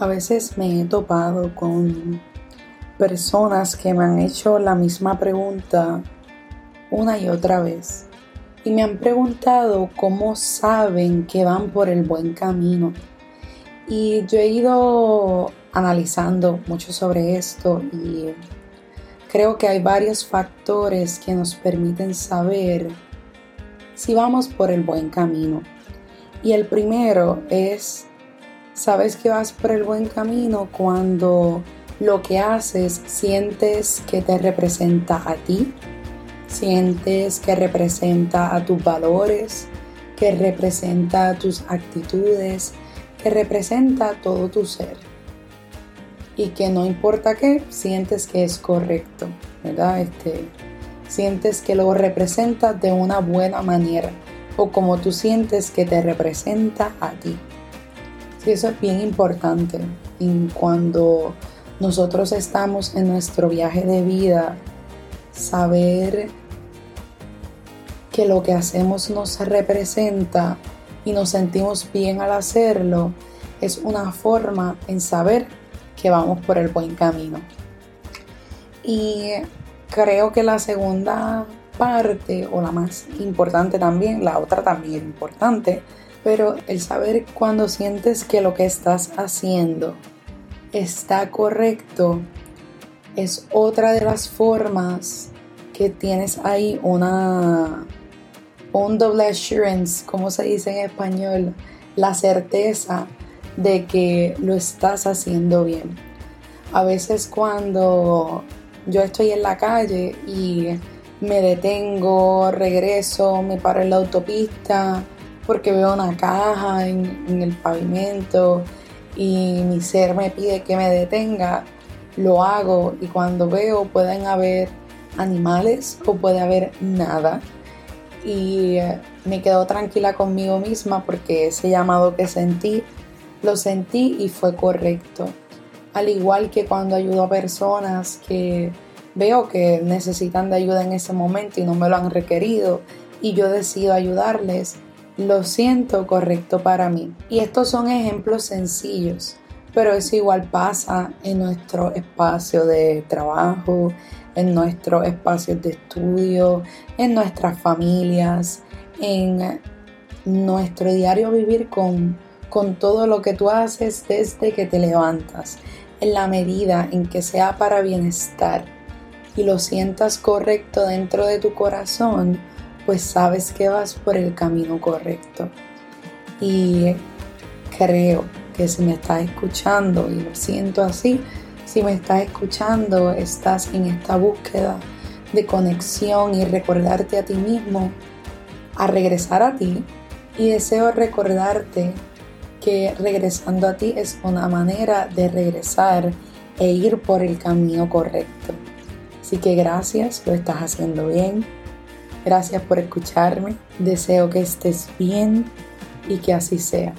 A veces me he topado con personas que me han hecho la misma pregunta una y otra vez y me han preguntado cómo saben que van por el buen camino. Y yo he ido analizando mucho sobre esto y creo que hay varios factores que nos permiten saber si vamos por el buen camino. Y el primero es Sabes que vas por el buen camino cuando lo que haces sientes que te representa a ti, sientes que representa a tus valores, que representa tus actitudes, que representa todo tu ser. Y que no importa qué, sientes que es correcto, ¿verdad? Este, sientes que lo representa de una buena manera o como tú sientes que te representa a ti. Sí, eso es bien importante. Y cuando nosotros estamos en nuestro viaje de vida, saber que lo que hacemos nos representa y nos sentimos bien al hacerlo, es una forma en saber que vamos por el buen camino. Y creo que la segunda parte, o la más importante también, la otra también importante, pero el saber cuando sientes que lo que estás haciendo está correcto es otra de las formas que tienes ahí una un doble assurance, como se dice en español, la certeza de que lo estás haciendo bien. A veces cuando yo estoy en la calle y me detengo, regreso, me paro en la autopista, porque veo una caja en, el pavimento y mi ser me pide que me detenga, lo hago y cuando veo pueden haber animales o puede haber nada y eh, me quedo tranquila conmigo misma porque ese llamado que sentí lo sentí y fue correcto. Al igual que cuando ayudo a personas que veo que necesitan de ayuda en ese momento y no me lo han requerido y yo decido ayudarles, lo siento correcto para mí. Y estos son ejemplos sencillos, pero eso igual pasa en nuestro espacio de trabajo, en nuestros espacios de estudio, en nuestras familias, en nuestro diario vivir con, con todo lo que tú haces desde que te levantas, en la medida en que sea para bienestar y lo sientas correcto dentro de tu corazón, pues sabes que vas por el camino correcto. Y creo que si me estás escuchando, y lo siento así, si me estás escuchando, estás en esta búsqueda de conexión y recordarte a ti mismo, a regresar a ti. Y deseo recordarte que regresando a ti es una manera de regresar e ir por el camino correcto. Así que gracias, lo estás haciendo bien. Gracias por escucharme. Deseo que estés bien y que así sea.